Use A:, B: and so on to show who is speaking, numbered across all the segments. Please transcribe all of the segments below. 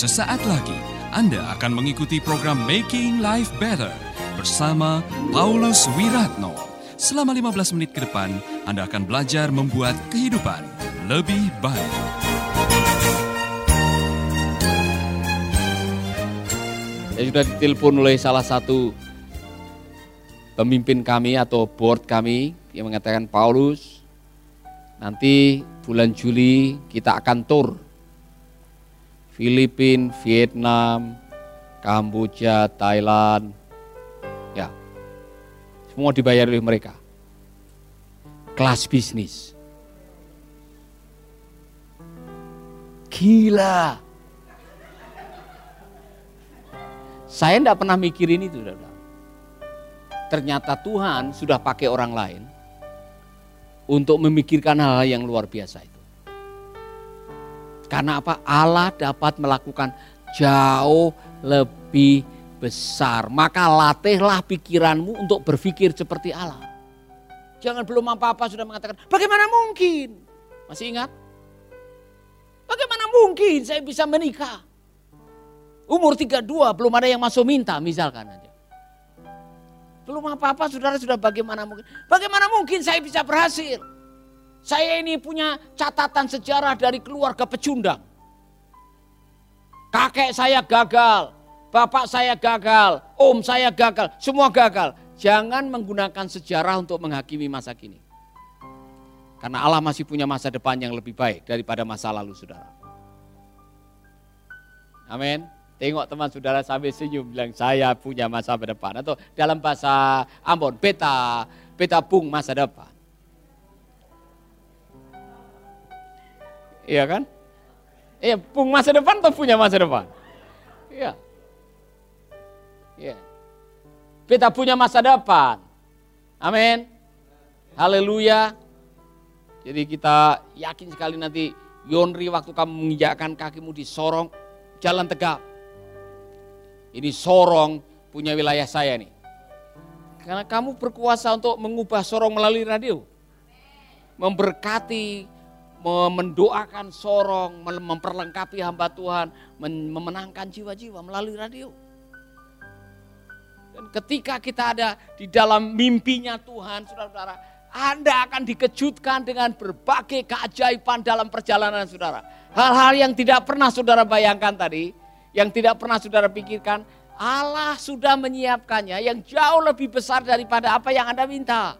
A: Sesaat lagi Anda akan mengikuti program Making Life Better bersama Paulus Wiratno. Selama 15 menit ke depan, Anda akan belajar membuat kehidupan lebih baik.
B: Saya sudah ditelepon oleh salah satu pemimpin kami atau board kami yang mengatakan Paulus, nanti bulan Juli kita akan tur Filipina, Vietnam, Kamboja, Thailand, ya semua dibayar oleh mereka. Kelas bisnis. Gila. Saya tidak pernah mikirin itu, saudara. Ternyata Tuhan sudah pakai orang lain untuk memikirkan hal-hal yang luar biasa itu. Karena apa? Allah dapat melakukan jauh lebih besar. Maka latihlah pikiranmu untuk berpikir seperti Allah. Jangan belum apa-apa sudah mengatakan, bagaimana mungkin? Masih ingat? Bagaimana mungkin saya bisa menikah? Umur 32 belum ada yang masuk minta misalkan aja. Belum apa-apa saudara sudah bagaimana mungkin. Bagaimana mungkin saya bisa berhasil? Saya ini punya catatan sejarah dari keluarga pecundang. Kakek saya gagal, bapak saya gagal, om saya gagal, semua gagal. Jangan menggunakan sejarah untuk menghakimi masa kini. Karena Allah masih punya masa depan yang lebih baik daripada masa lalu saudara. Amin. Tengok teman saudara sambil senyum bilang saya punya masa depan. Atau dalam bahasa Ambon, beta, beta pung masa depan. Iya kan? Iya, pung masa depan atau punya masa depan? Iya. Iya. Kita punya masa depan. Amin. Haleluya. Jadi kita yakin sekali nanti Yonri waktu kamu menginjakkan kakimu di sorong jalan tegap. Ini sorong punya wilayah saya nih. Karena kamu berkuasa untuk mengubah sorong melalui radio. Memberkati mendoakan sorong, memperlengkapi hamba Tuhan, memenangkan jiwa-jiwa melalui radio. Dan ketika kita ada di dalam mimpinya Tuhan, saudara-saudara, Anda akan dikejutkan dengan berbagai keajaiban dalam perjalanan saudara. Hal-hal yang tidak pernah saudara bayangkan tadi, yang tidak pernah saudara pikirkan, Allah sudah menyiapkannya yang jauh lebih besar daripada apa yang Anda minta.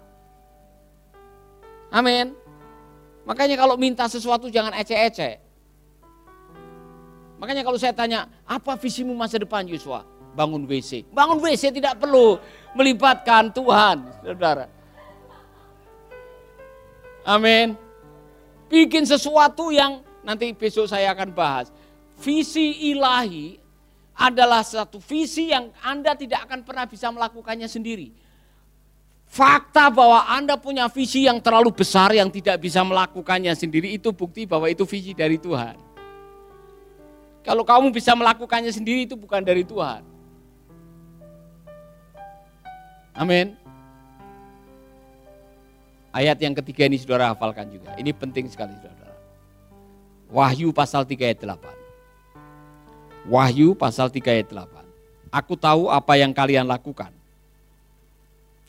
B: Amin. Makanya kalau minta sesuatu jangan ece-ece. Makanya kalau saya tanya, apa visimu masa depan Yusua? Bangun WC. Bangun WC tidak perlu melibatkan Tuhan, saudara. Amin. Bikin sesuatu yang nanti besok saya akan bahas. Visi ilahi adalah satu visi yang Anda tidak akan pernah bisa melakukannya sendiri Fakta bahwa Anda punya visi yang terlalu besar yang tidak bisa melakukannya sendiri itu bukti bahwa itu visi dari Tuhan. Kalau kamu bisa melakukannya sendiri itu bukan dari Tuhan. Amin. Ayat yang ketiga ini saudara hafalkan juga. Ini penting sekali saudara. Wahyu pasal 3 ayat 8. Wahyu pasal 3 ayat 8. Aku tahu apa yang kalian lakukan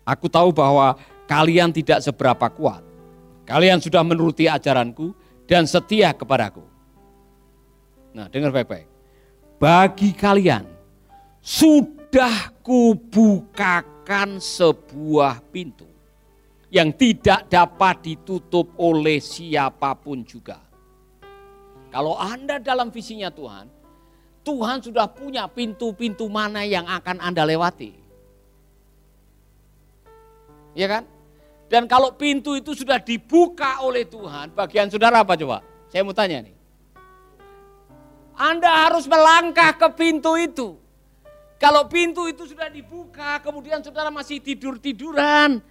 B: Aku tahu bahwa kalian tidak seberapa kuat. Kalian sudah menuruti ajaranku dan setia kepadaku. Nah, dengar baik-baik. Bagi kalian sudah kubukakan sebuah pintu yang tidak dapat ditutup oleh siapa pun juga. Kalau Anda dalam visinya Tuhan, Tuhan sudah punya pintu-pintu mana yang akan Anda lewati. Ya kan? Dan kalau pintu itu sudah dibuka oleh Tuhan, bagian saudara apa coba? Saya mau tanya nih. Anda harus melangkah ke pintu itu. Kalau pintu itu sudah dibuka, kemudian saudara masih tidur-tiduran,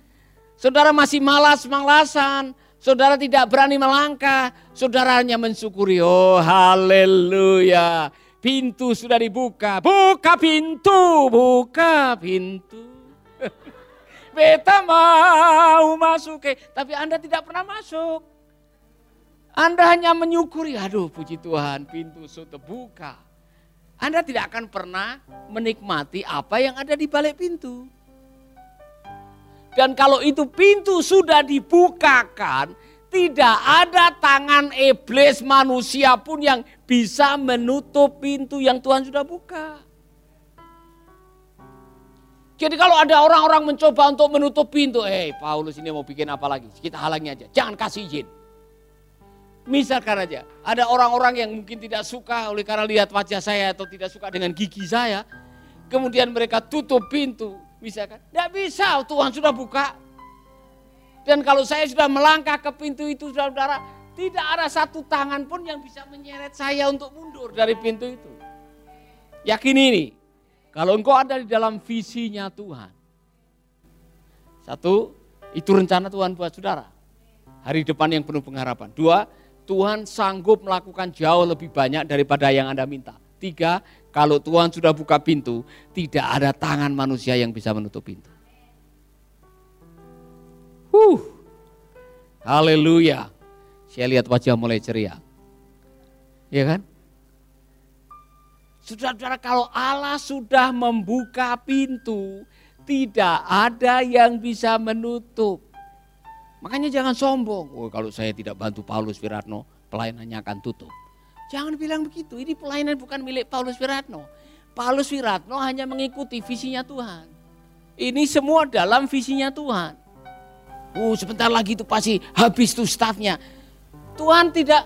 B: saudara masih malas-malasan, saudara tidak berani melangkah, saudara hanya mensyukuri, oh haleluya, pintu sudah dibuka, buka pintu, buka pintu. Beta mau masuk, tapi Anda tidak pernah masuk. Anda hanya menyukuri, aduh puji Tuhan pintu sudah terbuka. Anda tidak akan pernah menikmati apa yang ada di balik pintu. Dan kalau itu pintu sudah dibukakan, tidak ada tangan iblis manusia pun yang bisa menutup pintu yang Tuhan sudah buka. Jadi kalau ada orang-orang mencoba untuk menutup pintu, eh hey, Paulus ini mau bikin apa lagi? Kita halangi aja, jangan kasih izin. Misalkan aja, ada orang-orang yang mungkin tidak suka oleh karena lihat wajah saya atau tidak suka dengan gigi saya. Kemudian mereka tutup pintu, misalkan. Tidak bisa, Tuhan sudah buka. Dan kalau saya sudah melangkah ke pintu itu, saudara, tidak ada satu tangan pun yang bisa menyeret saya untuk mundur dari pintu itu. Yakin ini, kalau engkau ada di dalam visinya Tuhan. Satu, itu rencana Tuhan buat saudara. Hari depan yang penuh pengharapan. Dua, Tuhan sanggup melakukan jauh lebih banyak daripada yang Anda minta. Tiga, kalau Tuhan sudah buka pintu, tidak ada tangan manusia yang bisa menutup pintu. Huh. Haleluya. Saya lihat wajah mulai ceria. Ya kan? Saudara-saudara kalau Allah sudah membuka pintu, tidak ada yang bisa menutup. Makanya jangan sombong. Oh, kalau saya tidak bantu Paulus Wiratno, pelayanannya akan tutup. Jangan bilang begitu. Ini pelayanan bukan milik Paulus Wiratno. Paulus Wiratno hanya mengikuti visinya Tuhan. Ini semua dalam visinya Tuhan. Oh, sebentar lagi itu pasti habis tuh staffnya. Tuhan tidak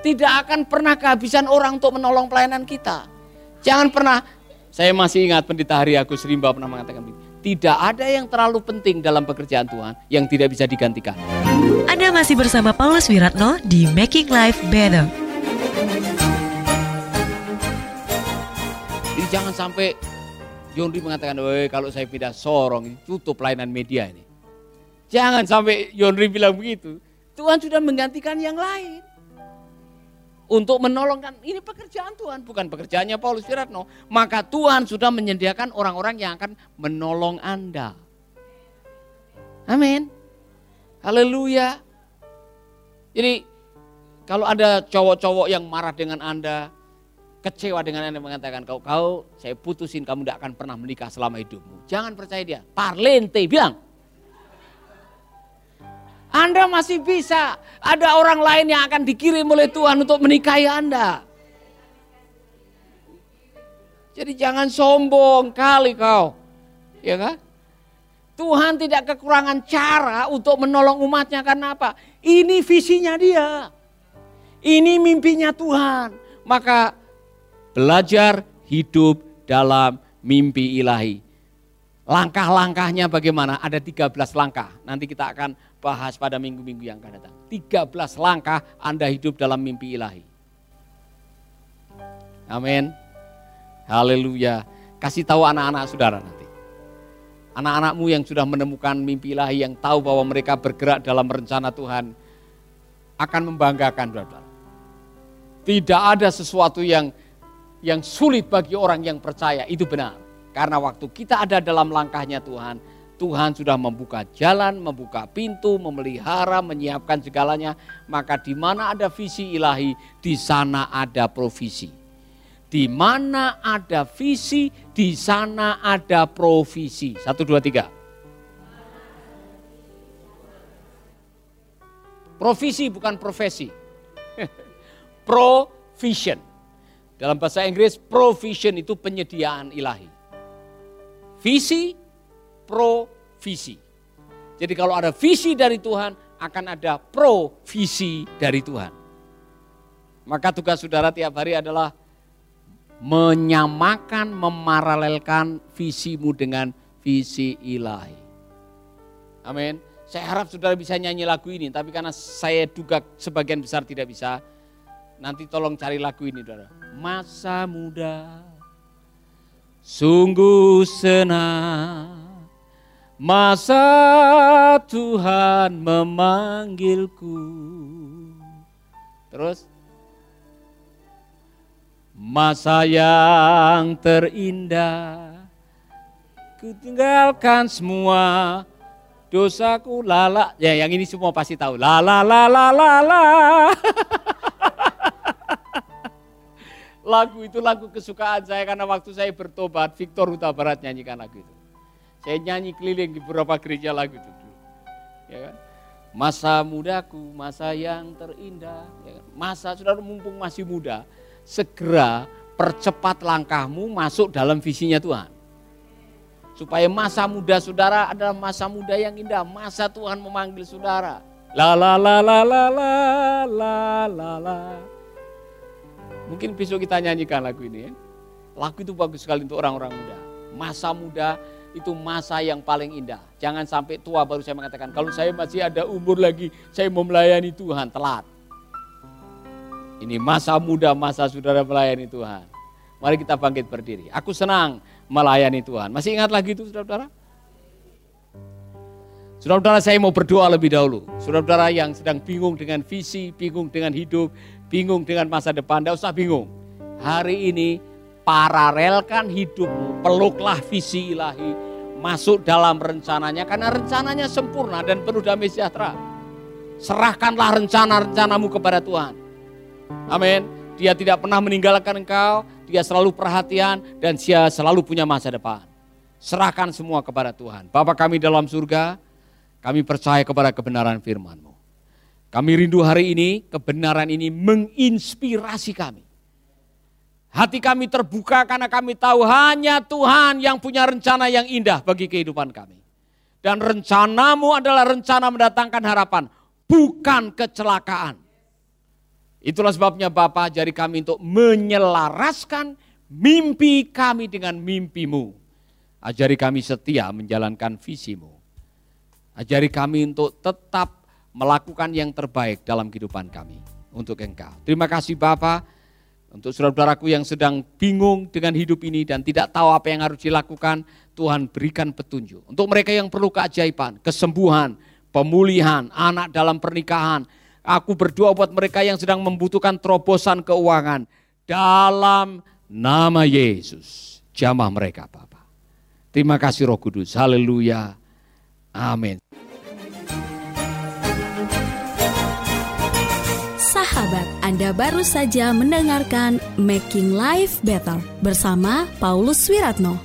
B: tidak akan pernah kehabisan orang untuk menolong pelayanan kita. Jangan pernah, saya masih ingat pendeta Hari Agus Rimba pernah mengatakan begini, tidak ada yang terlalu penting dalam pekerjaan Tuhan yang tidak bisa digantikan.
C: Anda masih bersama Paulus Wiratno di Making Life Better.
B: Jadi jangan sampai Yonri mengatakan, kalau saya pindah sorong, tutup pelayanan media ini. Jangan sampai Yonri bilang begitu. Tuhan sudah menggantikan yang lain untuk menolongkan ini pekerjaan Tuhan bukan pekerjaannya Paulus Wiratno maka Tuhan sudah menyediakan orang-orang yang akan menolong Anda. Amin. Haleluya. Jadi kalau ada cowok-cowok yang marah dengan Anda kecewa dengan Anda mengatakan kau kau saya putusin kamu tidak akan pernah menikah selama hidupmu. Jangan percaya dia. Parlente bilang anda masih bisa. Ada orang lain yang akan dikirim oleh Tuhan untuk menikahi Anda. Jadi jangan sombong kali kau. Ya kan? Tuhan tidak kekurangan cara untuk menolong umatnya karena apa? Ini visinya dia. Ini mimpinya Tuhan. Maka belajar hidup dalam mimpi ilahi. Langkah-langkahnya bagaimana? Ada 13 langkah. Nanti kita akan bahas pada minggu-minggu yang akan datang. 13 langkah Anda hidup dalam mimpi ilahi. Amin. Haleluya. Kasih tahu anak-anak saudara nanti. Anak-anakmu yang sudah menemukan mimpi ilahi yang tahu bahwa mereka bergerak dalam rencana Tuhan akan membanggakan saudara. Tidak ada sesuatu yang yang sulit bagi orang yang percaya, itu benar. Karena waktu kita ada dalam langkahnya Tuhan, Tuhan sudah membuka jalan, membuka pintu, memelihara, menyiapkan segalanya. Maka di mana ada visi ilahi, di sana ada provisi. Di mana ada visi, di sana ada provisi. Satu, dua, tiga. Provisi bukan profesi. Provision. Dalam bahasa Inggris, provision itu penyediaan ilahi. Visi, provisi. Jadi kalau ada visi dari Tuhan, akan ada provisi dari Tuhan. Maka tugas saudara tiap hari adalah menyamakan, memaralelkan visimu dengan visi ilahi. Amin. Saya harap saudara bisa nyanyi lagu ini, tapi karena saya duga sebagian besar tidak bisa, nanti tolong cari lagu ini saudara. Masa muda, sungguh senang Masa Tuhan memanggilku. Terus? Masa yang terindah ku tinggalkan semua. Dosaku lala ya yang ini semua pasti tahu. Lala lala lala Lagu itu lagu kesukaan saya karena waktu saya bertobat, Victor Huta Barat nyanyikan lagu itu. Saya nyanyi keliling di beberapa gereja lagu itu. Ya kan? Masa mudaku, masa yang terindah. Ya kan? Masa, saudara mumpung masih muda, segera percepat langkahmu masuk dalam visinya Tuhan. Supaya masa muda saudara adalah masa muda yang indah. Masa Tuhan memanggil saudara. La la la la la la la la la. Mungkin besok kita nyanyikan lagu ini ya. Lagu itu bagus sekali untuk orang-orang muda. Masa muda itu masa yang paling indah. Jangan sampai tua baru saya mengatakan, kalau saya masih ada umur lagi, saya mau melayani Tuhan, telat. Ini masa muda, masa saudara melayani Tuhan. Mari kita bangkit berdiri. Aku senang melayani Tuhan. Masih ingat lagi itu saudara-saudara? Saudara-saudara saya mau berdoa lebih dahulu. Saudara-saudara yang sedang bingung dengan visi, bingung dengan hidup, bingung dengan masa depan, tidak usah bingung. Hari ini paralelkan hidupmu, peluklah visi ilahi, masuk dalam rencananya karena rencananya sempurna dan penuh damai sejahtera. Serahkanlah rencana-rencanamu kepada Tuhan. Amin. Dia tidak pernah meninggalkan engkau, dia selalu perhatian dan dia selalu punya masa depan. Serahkan semua kepada Tuhan. Bapak kami dalam surga, kami percaya kepada kebenaran firman-Mu. Kami rindu hari ini, kebenaran ini menginspirasi kami. Hati kami terbuka karena kami tahu hanya Tuhan yang punya rencana yang indah bagi kehidupan kami. Dan rencanamu adalah rencana mendatangkan harapan, bukan kecelakaan. Itulah sebabnya Bapak ajari kami untuk menyelaraskan mimpi kami dengan mimpimu. Ajari kami setia menjalankan visimu. Ajari kami untuk tetap melakukan yang terbaik dalam kehidupan kami untuk engkau. Terima kasih Bapak untuk saudara-saudaraku yang sedang bingung dengan hidup ini dan tidak tahu apa yang harus dilakukan, Tuhan berikan petunjuk. Untuk mereka yang perlu keajaiban, kesembuhan, pemulihan, anak dalam pernikahan, aku berdoa buat mereka yang sedang membutuhkan terobosan keuangan dalam nama Yesus. Jamah mereka Bapak. Terima kasih Roh Kudus. Haleluya. Amin.
D: Anda baru saja mendengarkan Making Life Better bersama Paulus Wiratno.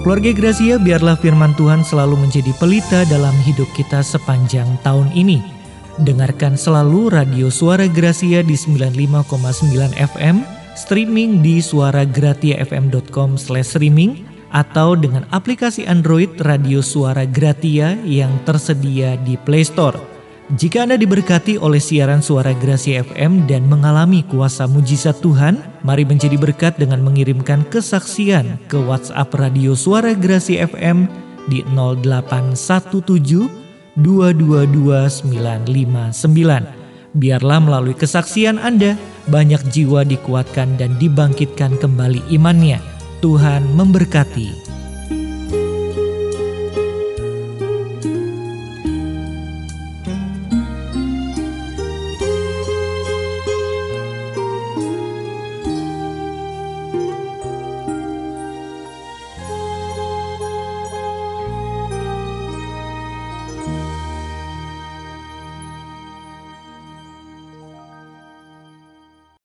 E: Keluarga Gracia, biarlah firman Tuhan selalu menjadi pelita dalam hidup kita sepanjang tahun ini. Dengarkan selalu radio Suara Gracia di 95,9 FM streaming di suaragratiafm.com streaming atau dengan aplikasi Android Radio Suara Gratia yang tersedia di Play Store. Jika Anda diberkati oleh siaran suara Gracia FM dan mengalami kuasa mujizat Tuhan, mari menjadi berkat dengan mengirimkan kesaksian ke WhatsApp Radio Suara Gracia FM di 0817 222 959. Biarlah melalui kesaksian Anda, banyak jiwa dikuatkan dan dibangkitkan kembali imannya. Tuhan memberkati.